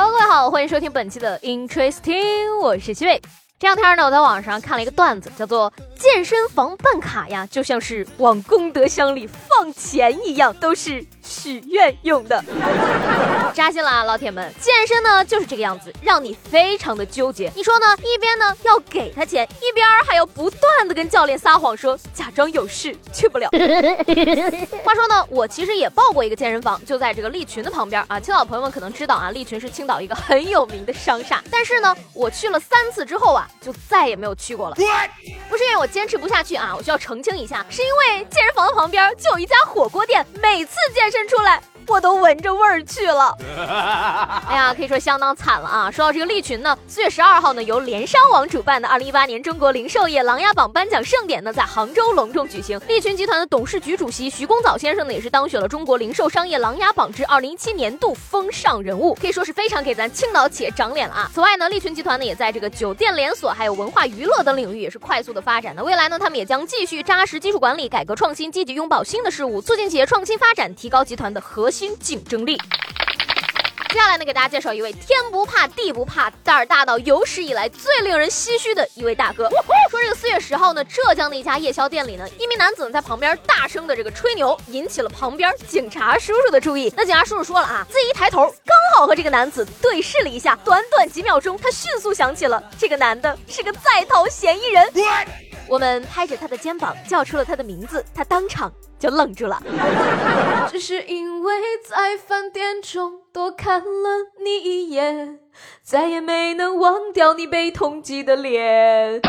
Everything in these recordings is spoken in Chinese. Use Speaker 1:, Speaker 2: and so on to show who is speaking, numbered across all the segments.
Speaker 1: Hello，各位好，欢迎收听本期的 Interesting，我是七位。这两天呢，我在网上看了一个段子，叫做“健身房办卡呀，就像是往功德箱里放钱一样，都是许愿用的”。扎心了啊，老铁们！健身呢就是这个样子，让你非常的纠结。你说呢？一边呢要给他钱，一边还要不断的跟教练撒谎说假装有事去不了。话说呢，我其实也报过一个健身房，就在这个利群的旁边啊。青岛朋友们可能知道啊，利群是青岛一个很有名的商厦。但是呢，我去了三次之后啊。就再也没有去过了，不是因为我坚持不下去啊，我需要澄清一下，是因为健身房的旁边就有一家火锅店，每次健身出来。我都闻着味儿去了，哎呀，可以说相当惨了啊！说到这个利群呢，四月十二号呢，由联商网主办的二零一八年中国零售业琅琊榜颁奖盛典呢，在杭州隆重举行。利群集团的董事局主席徐公藻先生呢，也是当选了中国零售商业琅琊榜之二零一七年度风尚人物，可以说是非常给咱青岛企业长脸了啊！此外呢，利群集团呢，也在这个酒店连锁、还有文化娱乐等领域也是快速的发展。那未来呢，他们也将继续扎实基础管理、改革创新，积极拥抱新的事物，促进企业创新发展，提高集团的核心。新竞争力。接下来呢，给大家介绍一位天不怕地不怕、胆儿大到有史以来最令人唏嘘的一位大哥。说这个四月十号呢，浙江的一家夜宵店里呢，一名男子在旁边大声的这个吹牛，引起了旁边警察叔叔的注意。那警察叔叔说了啊，自己一抬头，刚好和这个男子对视了一下，短短几秒钟，他迅速想起了这个男的是个在逃嫌疑人。我们拍着他的肩膀叫出了他的名字，他当场就愣住了。只是因为在饭店中多看了你一眼，再也没能忘掉你被通缉的脸。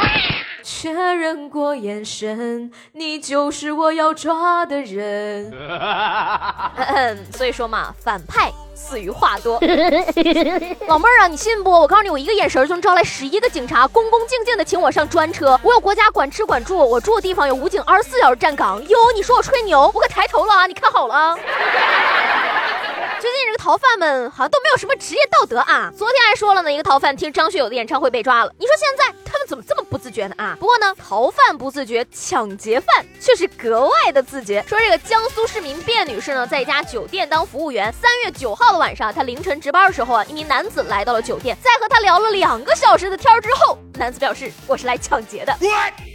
Speaker 1: 确认过眼神，你就是我要抓的人。所以说嘛，反派。死于话多，老妹儿啊，你信不？我告诉你，我一个眼神就能招来十一个警察，恭恭敬敬的请我上专车。我有国家管吃管住，我住的地方有武警二十四小时站岗。哟，你说我吹牛？我可抬头了啊！你看好了啊。最近这个逃犯们好像都没有什么职业道德啊！昨天还说了呢，一个逃犯听张学友的演唱会被抓了。你说现在他们怎么这么不自觉的啊？不过呢，逃犯不自觉，抢劫犯却是格外的自觉。说这个江苏市民卞女士呢，在一家酒店当服务员。三月九号的晚上，她凌晨值班的时候啊，一名男子来到了酒店，在和她聊了两个小时的天之后，男子表示我是来抢劫的。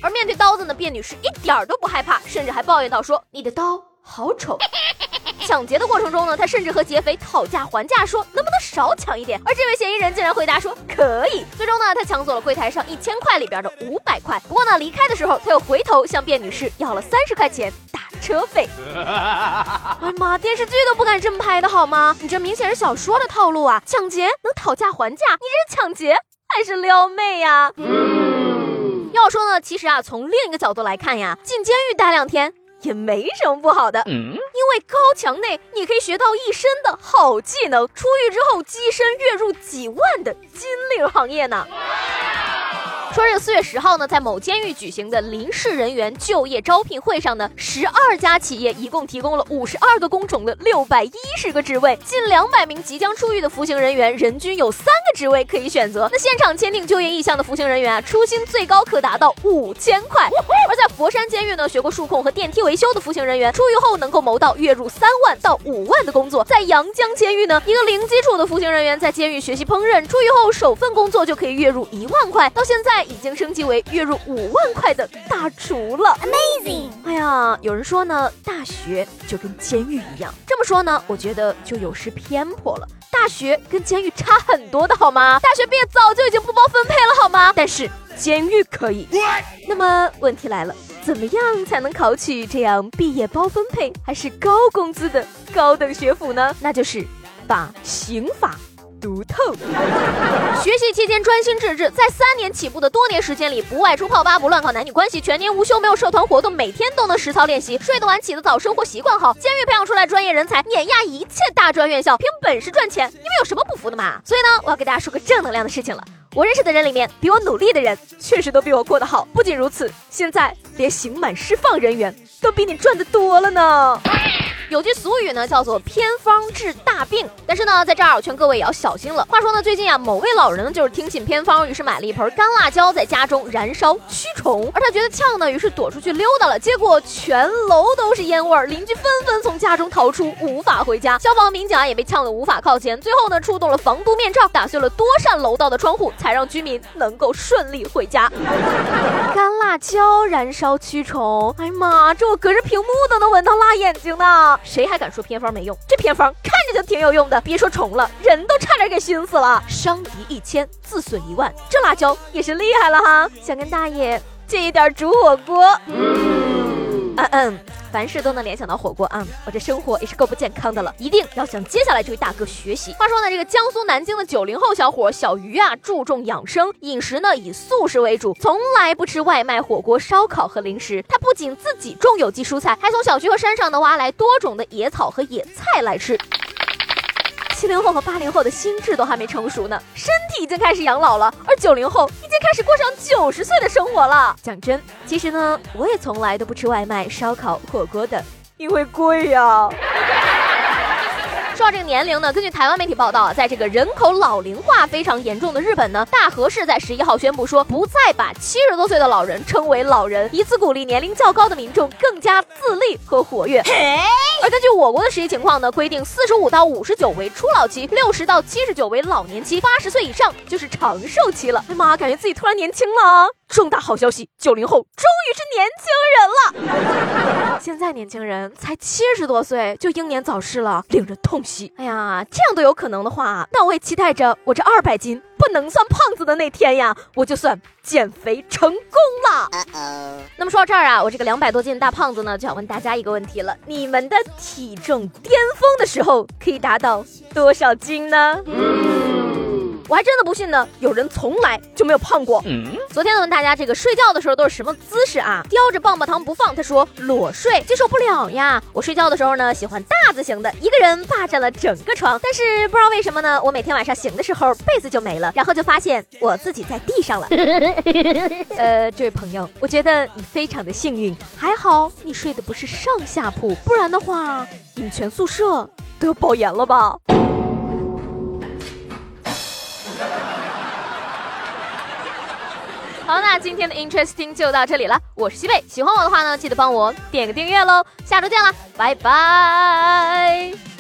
Speaker 1: 而面对刀子呢，卞女士一点都不害怕，甚至还抱怨到说：“你的刀好丑。”抢劫的过程中呢，他甚至和劫匪讨价还价，说能不能少抢一点。而这位嫌疑人竟然回答说可以。最终呢，他抢走了柜台上一千块里边的五百块。不过呢，离开的时候他又回头向卞女士要了三十块钱打车费。哎呀妈，电视剧都不敢这么拍的好吗？你这明显是小说的套路啊！抢劫能讨价还价，你这是抢劫还是撩妹呀？嗯要说呢，其实啊，从另一个角度来看呀，进监狱待两天。也没什么不好的，因为高墙内你可以学到一身的好技能，出狱之后跻身月入几万的金领行业呢。说这个四月十号呢，在某监狱举行的临时人员就业招聘会上呢，十二家企业一共提供了五十二个工种的六百一十个职位，近两百名即将出狱的服刑人员，人均有三个职位可以选择。那现场签订就业意向的服刑人员啊，出薪最高可达到五千块。而在佛山监狱呢，学过数控和电梯维修的服刑人员，出狱后能够谋到月入三万到五万的工作。在阳江监狱呢，一个零基础的服刑人员在监狱学习烹饪，出狱后首份工作就可以月入一万块。到现在。已经升级为月入五万块的大厨了，Amazing！哎呀，有人说呢，大学就跟监狱一样。这么说呢，我觉得就有失偏颇了。大学跟监狱差很多的好吗？大学毕业早就已经不包分配了好吗？但是监狱可以。那么问题来了，怎么样才能考取这样毕业包分配还是高工资的高等学府呢？那就是把刑法。独透。学习期间专心致志，在三年起步的多年时间里，不外出泡吧，不乱搞男女关系，全年无休，没有社团活动，每天都能实操练习，睡得晚，起得早，生活习惯好，监狱培养出来专业人才，碾压一切大专院校，凭本事赚钱，你们有什么不服的嘛？所以呢，我要给大家说个正能量的事情了。我认识的人里面，比我努力的人，确实都比我过得好。不仅如此，现在连刑满释放人员都比你赚的多了呢。有句俗语呢，叫做偏方治大病。但是呢，在这儿我劝各位也要小心了。话说呢，最近啊，某位老人呢就是听信偏方，于是买了一盆干辣椒，在家中燃烧驱虫。而他觉得呛呢，于是躲出去溜达了。结果全楼都是烟味儿，邻居纷纷从家中逃出，无法回家。消防民警啊也被呛得无法靠前。最后呢，出动了防毒面罩，打碎了多扇楼道的窗户，才让居民能够顺利回家。干辣椒燃烧驱虫，哎呀妈，这我隔着屏幕都能闻到辣眼睛呢。谁还敢说偏方没用？这偏方看着就挺有用的，别说虫了，人都差点给熏死了。伤敌一千，自损一万，这辣椒也是厉害了哈！想跟大爷借一点煮火锅。嗯嗯嗯。凡事都能联想到火锅啊！我这生活也是够不健康的了，一定要向接下来这位大哥学习。话说呢，这个江苏南京的九零后小伙小鱼啊，注重养生饮食呢，以素食为主，从来不吃外卖、火锅、烧烤和零食。他不仅自己种有机蔬菜，还从小区和山上呢挖来多种的野草和野菜来吃。七零后和八零后的心智都还没成熟呢，身体已经开始养老了，而九零后已经开始过上九十岁的生活了。讲真，其实呢，我也从来都不吃外卖、烧烤、火锅的，因为贵呀。说到这个年龄呢，根据台湾媒体报道，在这个人口老龄化非常严重的日本呢，大和市在十一号宣布说，不再把七十多岁的老人称为老人，以此鼓励年龄较高的民众更加自立和活跃。而根据我国的实际情况呢，规定四十五到五十九为初老期，六十到七十九为老年期，八十岁以上就是长寿期了。哎妈，感觉自己突然年轻了！重大好消息，九零后终于是年轻人了。现在年轻人才七十多岁就英年早逝了，令人痛惜。哎呀，这样都有可能的话，那我也期待着我这二百斤不能算胖子的那天呀，我就算减肥成功了。那么说到这儿啊，我这个两百多斤的大胖子呢，就想问大家一个问题了：你们的体重巅峰的时候可以达到多少斤呢？我还真的不信呢，有人从来就没有胖过。昨天问大家这个睡觉的时候都是什么姿势啊？叼着棒棒糖不放，他说裸睡接受不了呀。我睡觉的时候呢，喜欢大字型的，一个人霸占了整个床。但是不知道为什么呢，我每天晚上醒的时候被子就没了，然后就发现我自己在地上了。呃，这位朋友，我觉得你非常的幸运，还好你睡的不是上下铺，不然的话，你们全宿舍都要爆炎了吧？好，那今天的 Interesting 就到这里了。我是西贝，喜欢我的话呢，记得帮我点个订阅喽。下周见啦，拜拜。